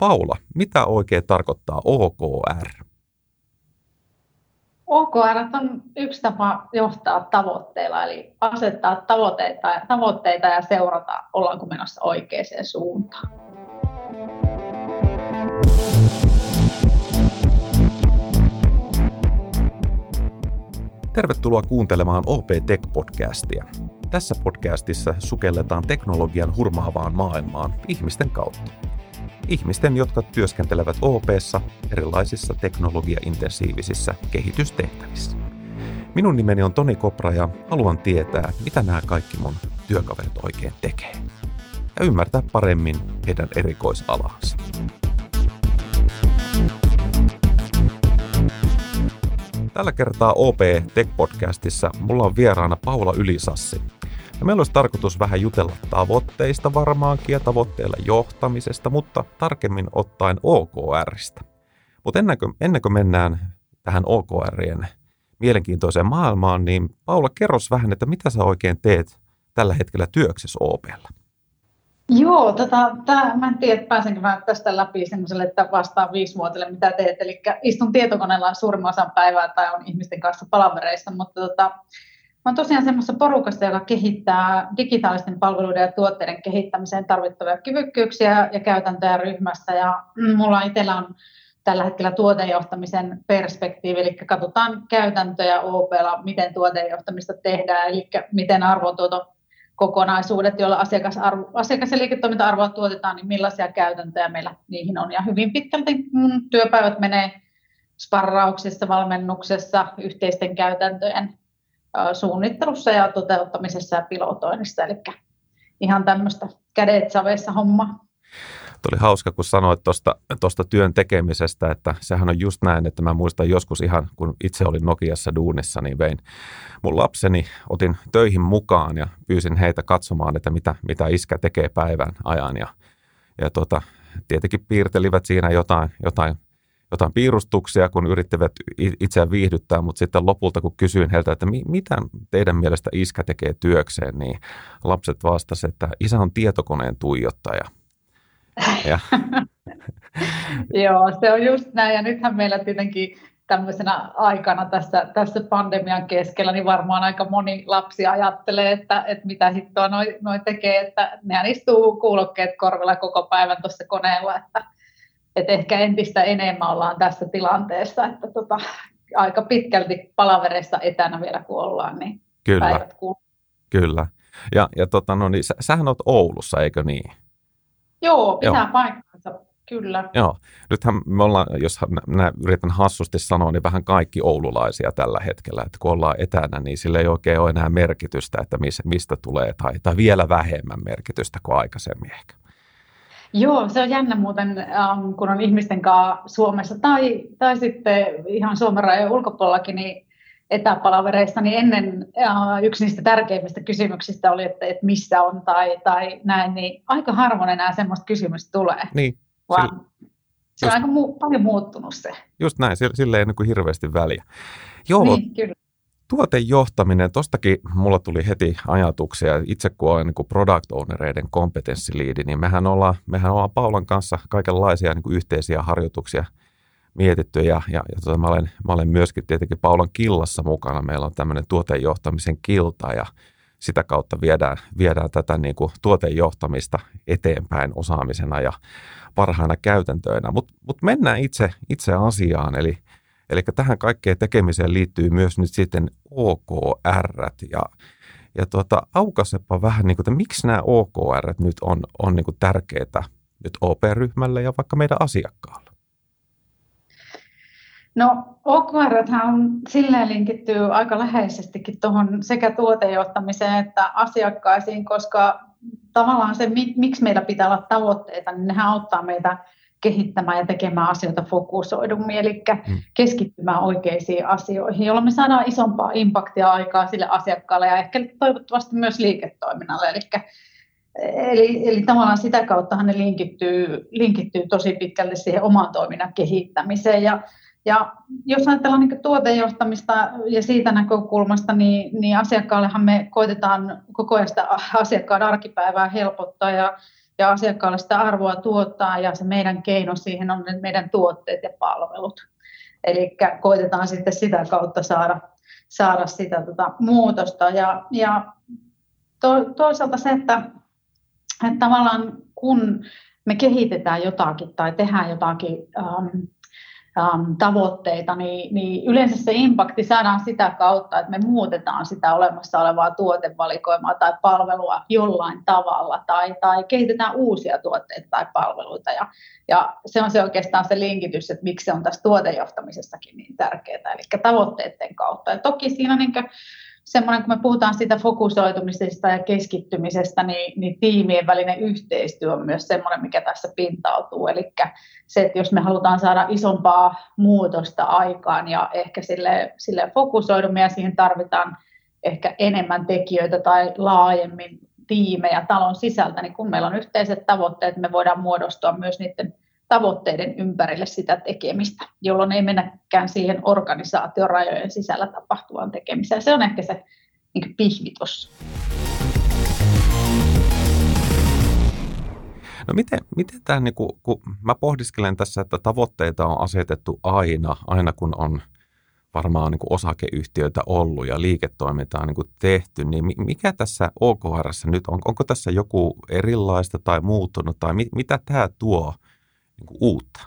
Paula, mitä oikein tarkoittaa OKR? OKR on yksi tapa johtaa tavoitteilla, eli asettaa tavoitteita, tavoitteita ja seurata, ollaanko menossa oikeaan suuntaan. Tervetuloa kuuntelemaan OP Tech-podcastia. Tässä podcastissa sukelletaan teknologian hurmaavaan maailmaan ihmisten kautta. Ihmisten, jotka työskentelevät OPssa erilaisissa teknologiaintensiivisissä kehitystehtävissä. Minun nimeni on Toni Kopra ja haluan tietää, mitä nämä kaikki mun työkaverit oikein tekee. Ja ymmärtää paremmin heidän erikoisalaansa. Tällä kertaa OP Tech-podcastissa mulla on vieraana Paula Ylisassi. Ja meillä olisi tarkoitus vähän jutella tavoitteista varmaankin ja tavoitteilla johtamisesta, mutta tarkemmin ottaen OKRista. Mutta ennen kuin, ennen kuin mennään tähän OKRien mielenkiintoiseen maailmaan, niin Paula, kerros vähän, että mitä sä oikein teet tällä hetkellä työksessä OPlla? Joo, tota, tää, mä en tiedä, pääsenkö mä tästä läpi semmoiselle, että vastaan viisivuotelle, mitä teet. Eli istun tietokoneella suurimman osan päivää tai on ihmisten kanssa palavereissa, mutta tota, mä tosiaan semmoisessa porukassa, joka kehittää digitaalisten palveluiden ja tuotteiden kehittämiseen tarvittavia kyvykkyyksiä ja käytäntöjä ryhmässä. Ja mulla itsellä on tällä hetkellä tuotejohtamisen perspektiivi, eli katsotaan käytäntöjä OPlla, miten tuotejohtamista tehdään, eli miten arvotuoto kokonaisuudet, joilla asiakas, arvo, asiakas- ja liiketoiminta-arvoa tuotetaan, niin millaisia käytäntöjä meillä niihin on. Ja hyvin pitkälti työpäivät menee sparrauksessa, valmennuksessa, yhteisten käytäntöjen suunnittelussa ja toteuttamisessa ja pilotoinnissa. Eli ihan tämmöistä kädet saveissa hommaa. Tuo oli hauska, kun sanoit tuosta työn tekemisestä, että sehän on just näin, että mä muistan joskus ihan, kun itse olin Nokiassa duunissa, niin vein mun lapseni, otin töihin mukaan ja pyysin heitä katsomaan, että mitä, mitä iskä tekee päivän ajan. Ja, ja tota, tietenkin piirtelivät siinä jotain, jotain jotain piirustuksia, kun yrittivät itseään viihdyttää, mutta sitten lopulta, kun kysyin heiltä, että mitä teidän mielestä iskä tekee työkseen, niin lapset vastasivat, että isä on tietokoneen tuijottaja – ja. Joo, se on just näin. Ja nythän meillä tietenkin tämmöisenä aikana tässä, tässä pandemian keskellä, niin varmaan aika moni lapsi ajattelee, että, että mitä hittoa noi, noi tekee, että nehän istuu kuulokkeet korvilla koko päivän tuossa koneella, että, että ehkä entistä enemmän ollaan tässä tilanteessa, että tota, aika pitkälti palavereissa etänä vielä kun ollaan, niin Kyllä. päivät kuuluu. Kyllä. Ja, ja tota, no niin, sä, sähän oot Oulussa, eikö niin? Joo, pitää Joo. paikkansa, kyllä. Joo, nythän me ollaan, jos minä yritän hassusti sanoa, niin vähän kaikki oululaisia tällä hetkellä, että kun ollaan etänä, niin sillä ei oikein ole enää merkitystä, että mistä tulee, tai, tai vielä vähemmän merkitystä kuin aikaisemmin ehkä. Joo, se on jännä muuten, ähm, kun on ihmisten kanssa Suomessa tai, tai sitten ihan Suomen rajojen ulkopuolellakin, niin etäpalavereissa, niin ennen äh, yksi niistä tärkeimmistä kysymyksistä oli, että, että missä on tai, tai näin, niin aika harvoin enää semmoista kysymystä tulee. Niin. Vaan sillä, se on just, aika mu- paljon muuttunut se. Just näin, sille ei niin hirveästi väliä. Joo, niin, kyllä. Tuotejohtaminen, tostakin mulla tuli heti ajatuksia. Itse kun olen niin product ownereiden kompetenssiliidi, niin mehän ollaan, mehän ollaan Paulan kanssa kaikenlaisia niin yhteisiä harjoituksia – mietitty ja, ja, ja tota, mä, olen, mä olen myöskin tietenkin Paulan killassa mukana. Meillä on tämmöinen tuotejohtamisen kilta ja sitä kautta viedään, viedään tätä niin kuin tuotejohtamista eteenpäin osaamisena ja parhaina käytäntöinä. Mutta mut mennään itse, itse asiaan, eli, eli tähän kaikkeen tekemiseen liittyy myös nyt sitten OKR ja, ja tuota, aukasepa vähän, niin kuin, että miksi nämä OKR nyt on, on niin tärkeitä nyt OP-ryhmälle ja vaikka meidän asiakkaalle? No OKR on silleen linkittyy aika läheisestikin tuohon sekä tuotejohtamiseen että asiakkaisiin, koska tavallaan se, miksi meillä pitää olla tavoitteita, niin nehän auttaa meitä kehittämään ja tekemään asioita fokusoidummin, eli hmm. keskittymään oikeisiin asioihin, jolloin me saadaan isompaa impaktia aikaa sille asiakkaalle ja ehkä toivottavasti myös liiketoiminnalle. Eli, eli, eli tavallaan sitä kauttahan ne linkittyy, linkittyy tosi pitkälti siihen oman toiminnan kehittämiseen. Ja ja jos ajatellaan niin tuotejohtamista ja siitä näkökulmasta, niin, niin asiakkaallehan me koitetaan koko ajan sitä asiakkaan arkipäivää helpottaa ja, ja asiakkaalle sitä arvoa tuottaa ja se meidän keino siihen on meidän tuotteet ja palvelut. Eli koitetaan sitten sitä kautta saada, saada sitä tota muutosta. Ja, ja to, toisaalta se, että, että tavallaan kun me kehitetään jotakin tai tehdään jotakin ähm, ähm, tavoitteita, niin, niin yleensä se impakti saadaan sitä kautta, että me muutetaan sitä olemassa olevaa tuotevalikoimaa tai palvelua jollain tavalla tai, tai kehitetään uusia tuotteita tai palveluita. Ja, ja se on se oikeastaan se linkitys, että miksi se on tässä tuotejohtamisessakin niin tärkeää, eli tavoitteiden kautta. Ja toki siinä niin kuin, semmoinen, kun me puhutaan siitä fokusoitumisesta ja keskittymisestä, niin, niin tiimien välinen yhteistyö on myös semmoinen, mikä tässä pintautuu. Eli se, että jos me halutaan saada isompaa muutosta aikaan ja ehkä sille, sille fokusoidumme ja siihen tarvitaan ehkä enemmän tekijöitä tai laajemmin tiimejä talon sisältä, niin kun meillä on yhteiset tavoitteet, me voidaan muodostua myös niiden tavoitteiden ympärille sitä tekemistä, jolloin ei mennäkään siihen organisaation rajojen sisällä tapahtuvaan tekemiseen. Se on ehkä se niin pihvi tuossa. No miten, miten tämä, niin kun, kun mä pohdiskelen tässä, että tavoitteita on asetettu aina, aina kun on varmaan niin osakeyhtiöitä ollut ja liiketoimintaa niin tehty, niin mikä tässä OKR nyt on? Onko tässä joku erilaista tai muuttunut tai mit, mitä tämä tuo niin kuin uutta?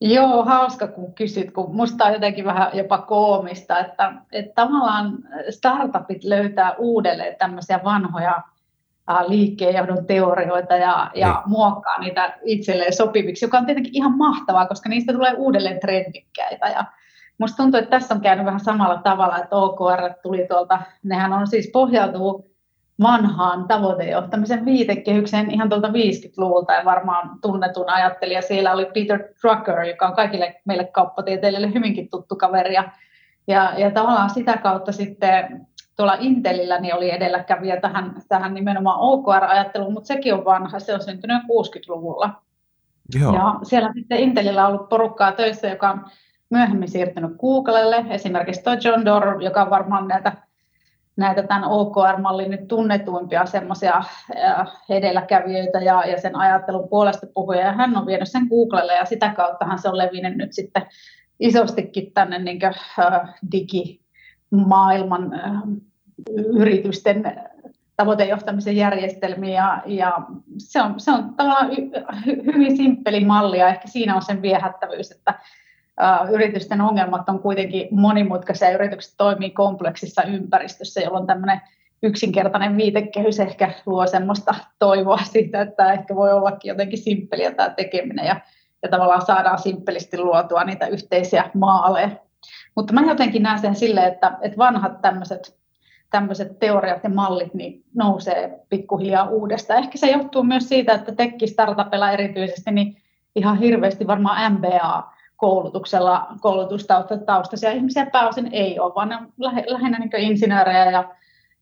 Joo, hauska kun kysyt, kun musta on jotenkin vähän jopa koomista, että, että tavallaan startupit löytää uudelleen tämmöisiä vanhoja liikkeenjohdon teorioita ja, ja niin. muokkaa niitä itselleen sopiviksi, joka on tietenkin ihan mahtavaa, koska niistä tulee uudelleen trendikkäitä. Ja musta tuntuu, että tässä on käynyt vähän samalla tavalla, että OKR tuli tuolta, nehän on siis pohjautuu vanhaan tavoitejohtamisen viitekehykseen ihan tuolta 50-luvulta ja varmaan tunnetun ajattelija siellä oli Peter Drucker, joka on kaikille meille kauppatieteilijöille hyvinkin tuttu kaveri ja, ja, ja tavallaan sitä kautta sitten tuolla Intelillä niin oli edelläkävijä tähän, tähän nimenomaan OKR-ajatteluun, mutta sekin on vanha, se on syntynyt 60-luvulla. Joo. Ja siellä sitten Intelillä on ollut porukkaa töissä, joka on myöhemmin siirtynyt Googlelle, esimerkiksi tuo John Doerr, joka on varmaan näitä näitä tämän OKR-mallin nyt tunnetuimpia semmoisia edelläkävijöitä ja, ja sen ajattelun puolesta puhuja. Ja hän on vienyt sen Googlelle ja sitä kauttahan se on levinnyt nyt sitten isostikin tänne niin kuin, äh, digimaailman äh, yritysten tavoitejohtamisen järjestelmiin ja, ja se, on, se on tavallaan hy, hyvin simppeli malli ja ehkä siinä on sen viehättävyys, että yritysten ongelmat on kuitenkin monimutkaisia. Yritykset toimii kompleksissa ympäristössä, jolloin tämmöinen yksinkertainen viitekehys ehkä luo semmoista toivoa siitä, että ehkä voi ollakin jotenkin simppeliä tämä tekeminen ja, ja tavallaan saadaan simppelisti luotua niitä yhteisiä maaleja. Mutta mä jotenkin näen sen silleen, että, että vanhat tämmöiset tämmöiset teoriat ja mallit niin nousee pikkuhiljaa uudestaan. Ehkä se johtuu myös siitä, että tekki-startupilla erityisesti niin ihan hirveästi varmaan MBA koulutuksella koulutustaustaisia ihmisiä pääosin ei ole, vaan ne on lähinnä niin insinöörejä ja,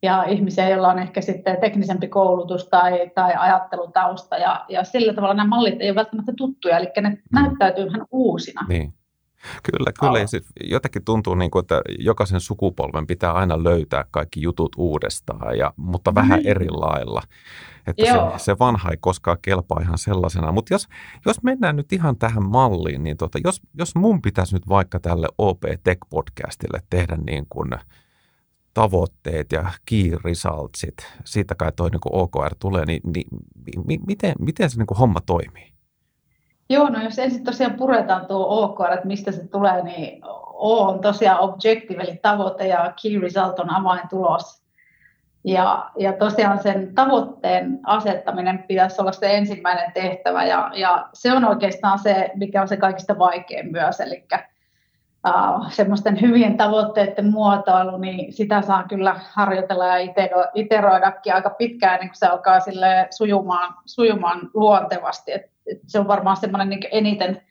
ja ihmisiä, joilla on ehkä sitten teknisempi koulutus tai, tai ajattelutausta. Ja, ja sillä tavalla nämä mallit ei ole välttämättä tuttuja, eli ne mm. näyttäytyy vähän uusina. Niin. Kyllä, kyllä. Ja jotenkin tuntuu, niin kuin, että jokaisen sukupolven pitää aina löytää kaikki jutut uudestaan, ja, mutta vähän mm. eri lailla. Että se, se vanha ei koskaan kelpaa ihan sellaisena. Mutta jos, jos mennään nyt ihan tähän malliin, niin tota, jos, jos mun pitäisi nyt vaikka tälle OP Tech-podcastille tehdä niin kuin tavoitteet ja key resultsit, siitä kai toi niin OKR tulee, niin, niin mi, miten, miten se niin kuin homma toimii? Joo, no jos ensin tosiaan puretaan tuo OKR, että mistä se tulee, niin O on tosiaan objective, eli tavoite, ja key result on avaintulos. Ja, ja tosiaan sen tavoitteen asettaminen pitäisi olla se ensimmäinen tehtävä, ja, ja se on oikeastaan se, mikä on se kaikista vaikein myös, eli semmoisten hyvien tavoitteiden muotoilu, niin sitä saa kyllä harjoitella ja iteroidakin aika pitkään, niin kun se alkaa sille sujumaan, sujumaan luontevasti. Et, et se on varmaan semmoinen niin eniten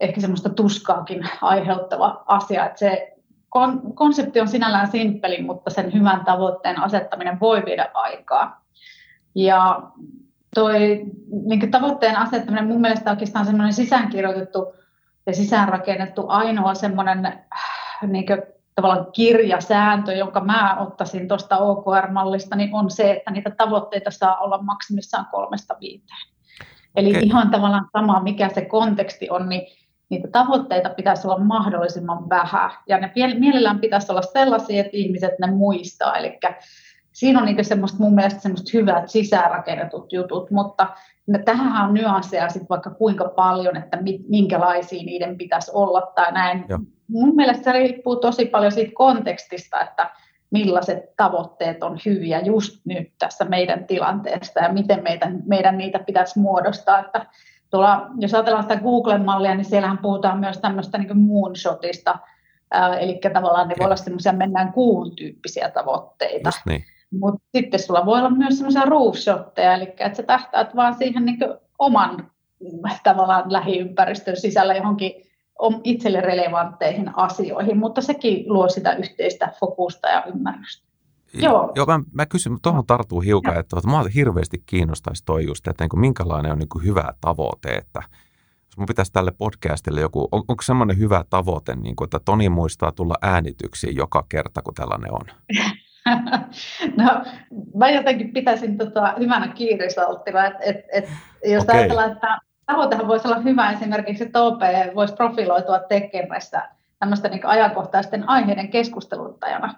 ehkä semmoista tuskaakin aiheuttava asia, että se kon, konsepti on sinällään simppeli, mutta sen hyvän tavoitteen asettaminen voi viedä aikaa. Ja toi niin tavoitteen asettaminen mun mielestä oikeastaan semmoinen sisäänkirjoitettu ja sisäänrakennettu ainoa semmoinen niin tavallaan kirjasääntö, jonka mä ottaisin tuosta OKR-mallista, niin on se, että niitä tavoitteita saa olla maksimissaan kolmesta viiteen. Eli okay. ihan tavallaan sama, mikä se konteksti on, niin niitä tavoitteita pitäisi olla mahdollisimman vähän. Ja ne mielellään pitäisi olla sellaisia, että ihmiset ne muistaa. Eli siinä on niin semmoista, mun mielestä semmoista hyvät sisäänrakennetut jutut, mutta tähän on nyansseja sitten vaikka kuinka paljon, että minkälaisia niiden pitäisi olla tai näin. Joo. Mun mielestä se riippuu tosi paljon siitä kontekstista, että millaiset tavoitteet on hyviä just nyt tässä meidän tilanteesta ja miten meidän, meidän niitä pitäisi muodostaa. Että tuolla, jos ajatellaan sitä Google-mallia, niin siellähän puhutaan myös tämmöistä niin moonshotista, eli tavallaan ne voi olla semmoisia mennään kuun tyyppisiä tavoitteita. niin. Mutta sitten sulla voi olla myös semmoisia roofshotteja, eli että sä tähtäät vaan siihen niin oman tavallaan lähiympäristön sisällä johonkin itselle relevantteihin asioihin, mutta sekin luo sitä yhteistä fokusta ja ymmärrystä. Joo. Joo, mä, mä kysyn, tuohon tarttuu hiukan, ja. että, että mua hirveästi kiinnostaisi toi just, että niin kuin, minkälainen on niin kuin hyvä tavoite, että jos mun pitäisi tälle podcastille joku, on, onko semmoinen hyvä tavoite, niin kuin, että Toni muistaa tulla äänityksiin joka kerta, kun tällainen on? no, mä jotenkin pitäisin tota hyvänä kiirisalttina, että et, et, jos okay. ajatellaan, että tavoitehan voisi olla hyvä esimerkiksi, että OP voisi profiloitua tekemässä tämmöistä niin ajankohtaisten aiheiden keskusteluttajana.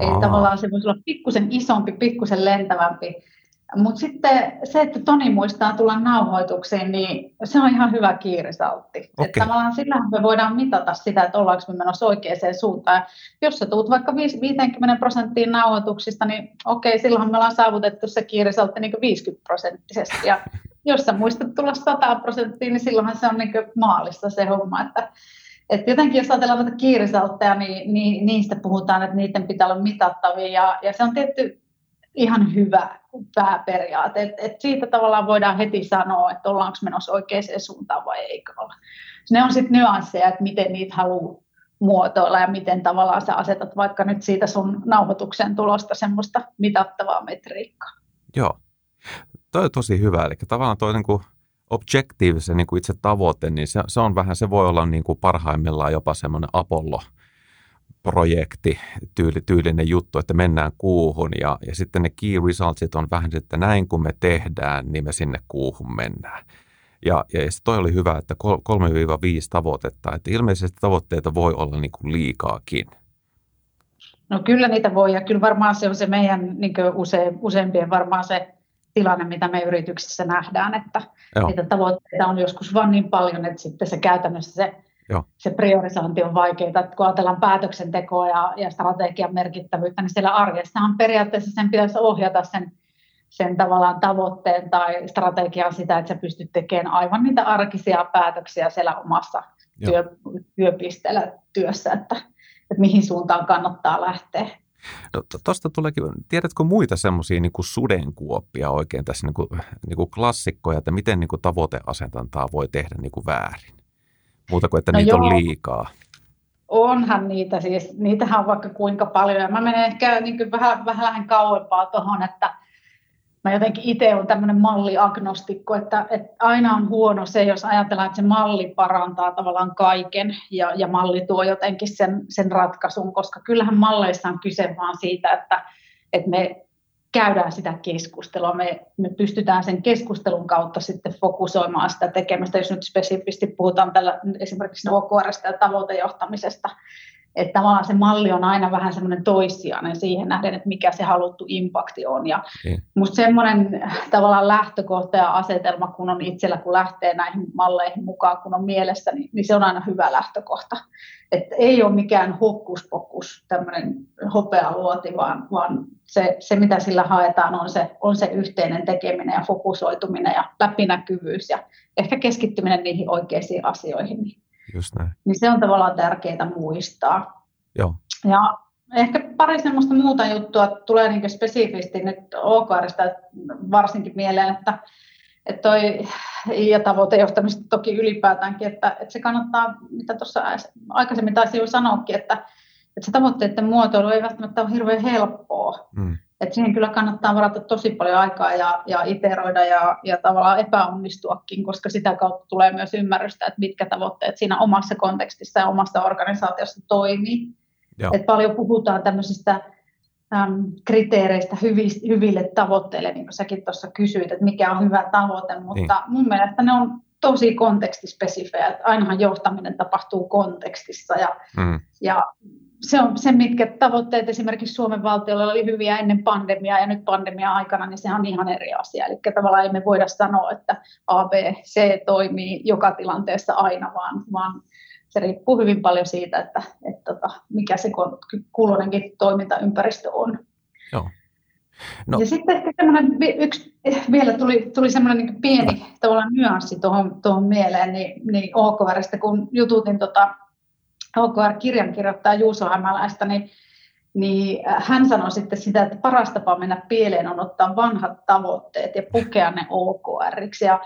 Eli tavallaan se voisi olla pikkusen isompi, pikkusen lentävämpi. Mutta sitten se, että Toni muistaa tulla nauhoituksiin, niin se on ihan hyvä kiirisaltti. Okay. Että tavallaan sillähän me voidaan mitata sitä, että ollaanko me menossa oikeaan suuntaan. Jos sä tuut vaikka 50 prosenttiin nauhoituksista, niin okei, silloin me ollaan saavutettu se kiirisaltti niin 50 prosenttisesti. Ja jos sä muistat tulla 100 prosenttiin, niin silloinhan se on niin maalissa se homma. Että et jotenkin jos ajatellaan näitä kiirisaltteja, niin, niin niistä puhutaan, että niiden pitää olla mitattavia ja, ja se on tietty ihan hyvä pääperiaate. Et, et siitä tavallaan voidaan heti sanoa, että ollaanko menossa oikeaan suuntaan vai eikö olla. Ne on sitten nyansseja, että miten niitä haluaa muotoilla ja miten tavallaan sä asetat vaikka nyt siitä sun nauhoituksen tulosta semmoista mitattavaa metriikkaa. Joo, toi on tosi hyvä. Eli tavallaan toi niin kuin objective, se niin kuin itse tavoite, niin se, se on vähän, se voi olla niin kuin parhaimmillaan jopa semmoinen Apollo, projekti, tyyli, tyylinen juttu, että mennään kuuhun ja, ja sitten ne key resultsit on vähän, että näin kun me tehdään, niin me sinne kuuhun mennään. Ja, ja se toi oli hyvä, että 3-5 tavoitetta, että ilmeisesti tavoitteita voi olla niin kuin liikaakin. No kyllä niitä voi ja kyllä varmaan se on se meidän niin use, useimpien varmaan se tilanne, mitä me yrityksissä nähdään, että Joo. niitä tavoitteita on joskus vain niin paljon, että sitten se käytännössä se, Joo. se priorisointi on vaikeaa. Että kun ajatellaan päätöksentekoa ja, ja strategian merkittävyyttä, niin siellä arjessahan periaatteessa sen pitäisi ohjata sen, sen tavallaan tavoitteen tai strategian sitä, että sä pystyt tekemään aivan niitä arkisia päätöksiä siellä omassa työ, työpisteellä työssä, että, että mihin suuntaan kannattaa lähteä. No, tuosta tuleekin, tiedätkö muita semmoisia niin sudenkuoppia oikein tässä niin kuin, niin kuin klassikkoja, että miten niin kuin tavoiteasetantaa voi tehdä niin kuin väärin? Muuta kuin, että no niitä joo. on liikaa. Onhan niitä siis, niitähän on vaikka kuinka paljon. Ja mä menen ehkä niin kuin vähän, vähän kauempaa tuohon, että – mä jotenkin itse olen tämmöinen malliagnostikko, että, että aina on huono se, jos ajatellaan, että se malli parantaa tavallaan kaiken ja, ja malli tuo jotenkin sen, sen ratkaisun, koska kyllähän malleissa on kyse vaan siitä, että, että me käydään sitä keskustelua. Me, me pystytään sen keskustelun kautta sitten fokusoimaan sitä tekemistä, jos nyt spesifisti puhutaan tällä esimerkiksi OKRista ja tavoitejohtamisesta, että tavallaan se malli on aina vähän semmoinen toissijainen siihen nähden, että mikä se haluttu impakti on. Ja niin. musta semmoinen tavallaan lähtökohta ja asetelma, kun on itsellä, kun lähtee näihin malleihin mukaan, kun on mielessä, niin, niin se on aina hyvä lähtökohta. Että ei ole mikään hokkuspokkus, tämmöinen hopealuoti, vaan, vaan se, se, mitä sillä haetaan, on se, on se yhteinen tekeminen ja fokusoituminen ja läpinäkyvyys ja ehkä keskittyminen niihin oikeisiin asioihin. Just näin. Niin se on tavallaan tärkeää muistaa. Joo. Ja ehkä pari semmoista muuta juttua tulee niin spesifisti nyt OKRista varsinkin mieleen, että, että toi, ja tavoitejohtamista toki ylipäätäänkin, että, että se kannattaa, mitä tuossa aikaisemmin taisin jo sanoakin, että, että se tavoitteiden muotoilu ei välttämättä ole hirveän helppoa. Mm. Et siihen kyllä kannattaa varata tosi paljon aikaa ja, ja iteroida ja, ja tavallaan epäonnistuakin, koska sitä kautta tulee myös ymmärrystä, että mitkä tavoitteet siinä omassa kontekstissa ja omassa organisaatiossa toimii. Et paljon puhutaan tämmöisistä äm, kriteereistä hyville tavoitteille, niin kuin säkin tuossa kysyit, että mikä on hyvä tavoite, mutta niin. mun mielestä ne on tosi kontekstispesifejä, että ainahan johtaminen tapahtuu kontekstissa ja, mm. ja se on se, mitkä tavoitteet esimerkiksi Suomen valtiolla oli hyviä ennen pandemiaa ja nyt pandemia aikana, niin se on ihan eri asia. Eli tavallaan ei me voida sanoa, että A, B, C toimii joka tilanteessa aina, vaan, vaan se riippuu hyvin paljon siitä, että, että, että tota, mikä se kulloinenkin toimintaympäristö on. Joo. No. Ja sitten ehkä yksi, vielä tuli, tuli semmoinen niin pieni tavallaan nyanssi tuohon, tuohon mieleen, niin, niin OKRista, kun jututin tota, OKR-kirjan kirjoittaa Juuso Hämäläistä, niin, niin hän sanoi sitten sitä, että paras tapa mennä pieleen on ottaa vanhat tavoitteet ja pukea ne OKRiksi. Ja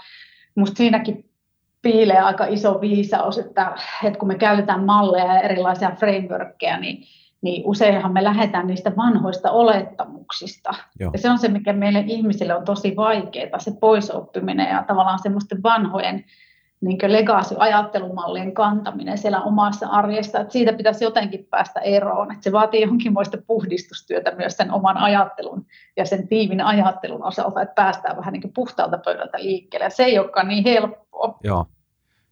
musta siinäkin piilee aika iso viisaus, että, että kun me käytetään malleja ja erilaisia frameworkkeja, niin, niin useinhan me lähdetään niistä vanhoista olettamuksista. Joo. Ja se on se, mikä meille ihmisille on tosi vaikeaa, se poisoppiminen ja tavallaan semmoisten vanhojen niin legacy-ajattelumallien kantaminen siellä omassa arjessa, että siitä pitäisi jotenkin päästä eroon, että se vaatii jonkinmoista puhdistustyötä myös sen oman ajattelun ja sen tiimin ajattelun osalta, että päästään vähän niin puhtaalta pöydältä liikkeelle, ja se ei olekaan niin helppoa. Joo,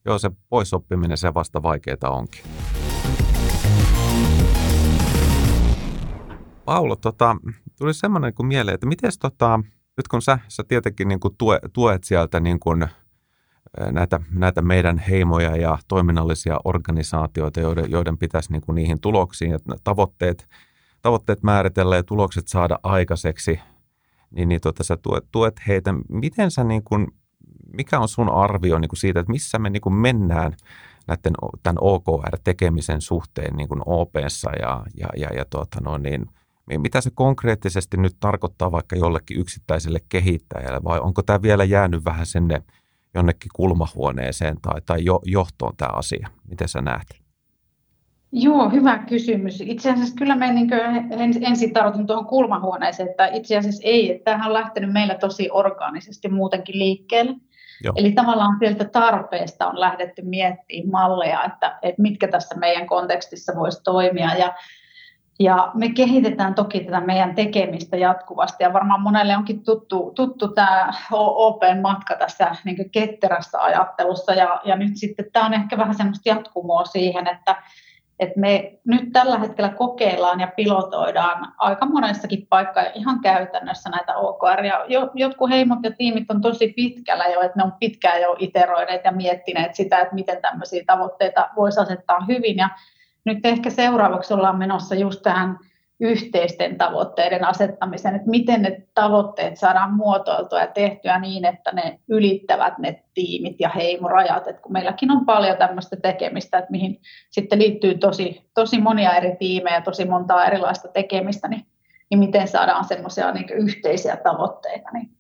Joo se poisoppiminen se vasta vaikeaa onkin. Paulo, tota, tuli semmoinen kuin mieleen, että miten tota, nyt kun sä, sä tietenkin niin tue, tuet sieltä niin kuin näitä, näitä meidän heimoja ja toiminnallisia organisaatioita, joiden, joiden pitäisi niin kuin niihin tuloksiin ja tavoitteet, tavoitteet määritellä ja tulokset saada aikaiseksi, niin, niin tuota, sä tuet, tuet heitä. Miten sä, niin kuin, mikä on sun arvio niin kuin siitä, että missä me niin kuin mennään näiden, tämän OKR-tekemisen suhteen niin kuin OPssa ja, ja, ja, ja tuota, no niin, mitä se konkreettisesti nyt tarkoittaa vaikka jollekin yksittäiselle kehittäjälle vai onko tämä vielä jäänyt vähän sinne – jonnekin kulmahuoneeseen tai, tai jo, johtoon tämä asia? Miten sä näet? Joo, hyvä kysymys. Itse asiassa kyllä me niin ensin tartun tuohon kulmahuoneeseen, että itse asiassa ei, että tämähän on lähtenyt meillä tosi orgaanisesti muutenkin liikkeelle. Joo. Eli tavallaan sieltä tarpeesta on lähdetty miettimään malleja, että, että mitkä tässä meidän kontekstissa voisi toimia. Ja ja me kehitetään toki tätä meidän tekemistä jatkuvasti ja varmaan monelle onkin tuttu, tuttu tämä Open matka tässä niin ketterässä ajattelussa ja, ja nyt sitten tämä on ehkä vähän semmoista jatkumoa siihen, että, että me nyt tällä hetkellä kokeillaan ja pilotoidaan aika monessakin paikkaa ihan käytännössä näitä OKR. Ja jotkut heimot ja tiimit on tosi pitkällä jo, että ne on pitkään jo iteroineet ja miettineet sitä, että miten tämmöisiä tavoitteita voisi asettaa hyvin. Ja nyt ehkä seuraavaksi ollaan menossa just tähän yhteisten tavoitteiden asettamiseen, että miten ne tavoitteet saadaan muotoiltua ja tehtyä niin, että ne ylittävät ne tiimit ja heimorajat, että kun meilläkin on paljon tämmöistä tekemistä, että mihin sitten liittyy tosi, tosi monia eri tiimejä, tosi montaa erilaista tekemistä, niin, niin miten saadaan semmoisia niin yhteisiä tavoitteita. Niin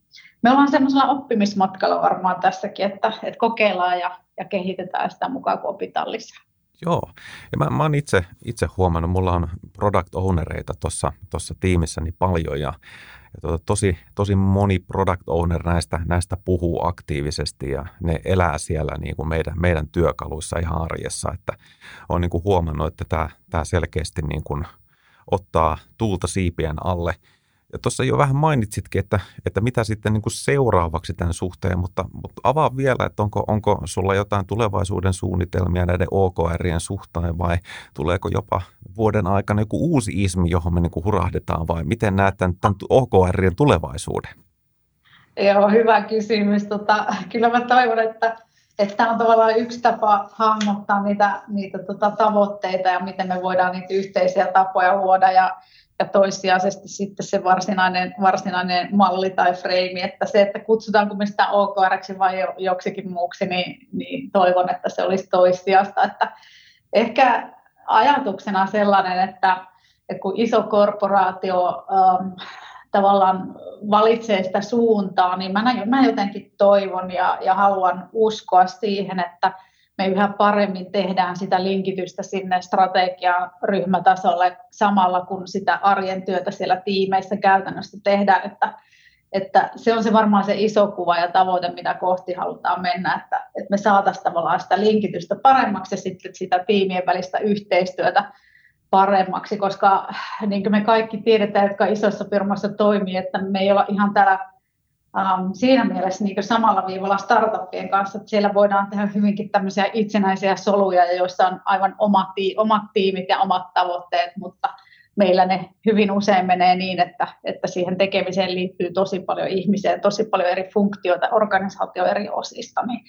me ollaan semmoisella oppimismatkalla varmaan tässäkin, että, että kokeillaan ja, ja kehitetään sitä mukaan, kun opitaan lisää. Joo, ja mä, mä oon itse, itse huomannut, mulla on product ownereita tuossa tiimissäni paljon ja, ja tuota, tosi, tosi moni product owner näistä, näistä puhuu aktiivisesti ja ne elää siellä niin kuin meidän, meidän työkaluissa ihan arjessa, että olen niin kuin huomannut, että tämä selkeästi niin kuin ottaa tuulta siipien alle – ja tuossa jo vähän mainitsitkin, että, että mitä sitten niin kuin seuraavaksi tämän suhteen, mutta, mutta avaa vielä, että onko, onko sulla jotain tulevaisuuden suunnitelmia näiden OKRien suhteen vai tuleeko jopa vuoden aikana joku uusi ismi, johon me niin kuin hurahdetaan vai miten näet tämän, tämän OKRien tulevaisuuden? Joo, hyvä kysymys. Tota, kyllä mä toivon, että, että tämä on tavallaan yksi tapa hahmottaa niitä, niitä tota, tavoitteita ja miten me voidaan niitä yhteisiä tapoja luoda. Ja ja toissijaisesti sitten se varsinainen, varsinainen malli tai freimi, että se, että kutsutaanko me sitä OKR vai joksikin muuksi, niin, niin toivon, että se olisi toissijasta. Että ehkä ajatuksena sellainen, että, että kun iso korporaatio ähm, tavallaan valitsee sitä suuntaa, niin mä, mä jotenkin toivon ja, ja haluan uskoa siihen, että me yhä paremmin tehdään sitä linkitystä sinne strategian ryhmätasolle samalla kun sitä arjen työtä siellä tiimeissä käytännössä tehdään, että, että se on se varmaan se iso kuva ja tavoite, mitä kohti halutaan mennä, että, että me saataisiin tavallaan sitä linkitystä paremmaksi ja sitten sitä tiimien välistä yhteistyötä paremmaksi, koska niin kuin me kaikki tiedetään, jotka isossa firmassa toimii, että me ei olla ihan täällä um, siinä mielessä niin samalla viivalla startuppien kanssa, että siellä voidaan tehdä hyvinkin tämmöisiä itsenäisiä soluja, joissa on aivan omat, omat tiimit ja omat tavoitteet, mutta meillä ne hyvin usein menee niin, että, että siihen tekemiseen liittyy tosi paljon ihmisiä, tosi paljon eri funktioita, organisaatio eri osista, niin,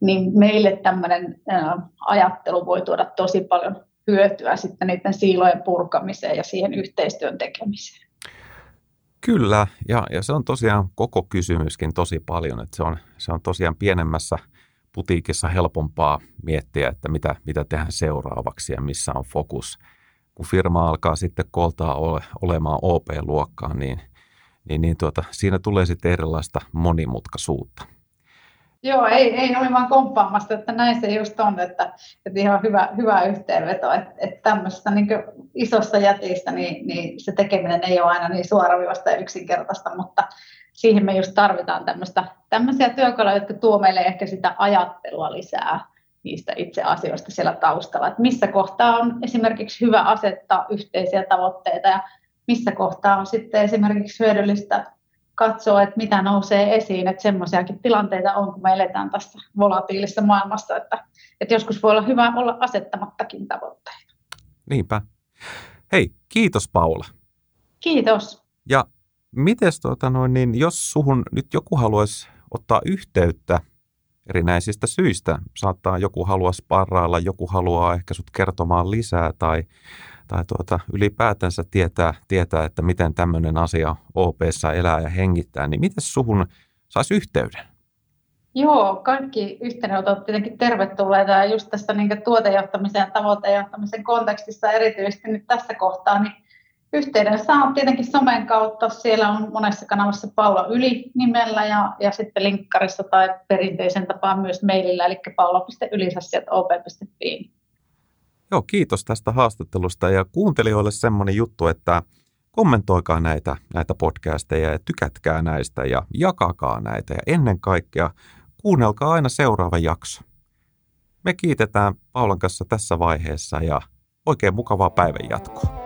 niin meille tämmöinen ajattelu voi tuoda tosi paljon hyötyä sitten niiden siilojen purkamiseen ja siihen yhteistyön tekemiseen. Kyllä, ja, ja se on tosiaan koko kysymyskin tosi paljon, että se on, se on tosiaan pienemmässä putiikissa helpompaa miettiä, että mitä, mitä tehdään seuraavaksi ja missä on fokus. Kun firma alkaa sitten koltaa ole, olemaan OP-luokkaa, niin, niin, niin tuota, siinä tulee sitten erilaista monimutkaisuutta. Joo, ei, ei ole vaan komppaamasta, että näin se just on, että, että ihan hyvä, hyvä yhteenveto, että, että tämmöisestä niin isosta jätistä niin, niin se tekeminen ei ole aina niin suoraviivasta ja yksinkertaista, mutta siihen me just tarvitaan tämmöistä, tämmöisiä työkaluja, jotka tuo meille ehkä sitä ajattelua lisää niistä itse asioista siellä taustalla, että missä kohtaa on esimerkiksi hyvä asettaa yhteisiä tavoitteita ja missä kohtaa on sitten esimerkiksi hyödyllistä katsoa, että mitä nousee esiin, että semmoisiakin tilanteita on, kun me eletään tässä volatiilisessa maailmassa, että, että joskus voi olla hyvä olla asettamattakin tavoitteita. Niinpä. Hei, kiitos Paula. Kiitos. Ja mites tuota noin, niin jos suhun nyt joku haluaisi ottaa yhteyttä erinäisistä syistä, saattaa joku halua sparrailla, joku haluaa ehkä sut kertomaan lisää tai tai tuota, ylipäätänsä tietää, tietää, että miten tämmöinen asia OPssa elää ja hengittää, niin miten suhun saisi yhteyden? Joo, kaikki yhteydenotot ovat tietenkin tervetulleita ja just tässä niin tuotejohtamisen ja tavoitejohtamisen kontekstissa erityisesti nyt tässä kohtaa, niin yhteyden saa tietenkin somen kautta. Siellä on monessa kanavassa Paula Yli nimellä ja, ja sitten linkkarissa tai perinteisen tapaan myös mailillä, eli paula.ylisä.op.fi. Joo, kiitos tästä haastattelusta ja kuuntelijoille semmoinen juttu, että kommentoikaa näitä, näitä podcasteja ja tykätkää näistä ja jakakaa näitä ja ennen kaikkea kuunnelkaa aina seuraava jakso. Me kiitetään Paulan kanssa tässä vaiheessa ja oikein mukavaa päivän jatkoa.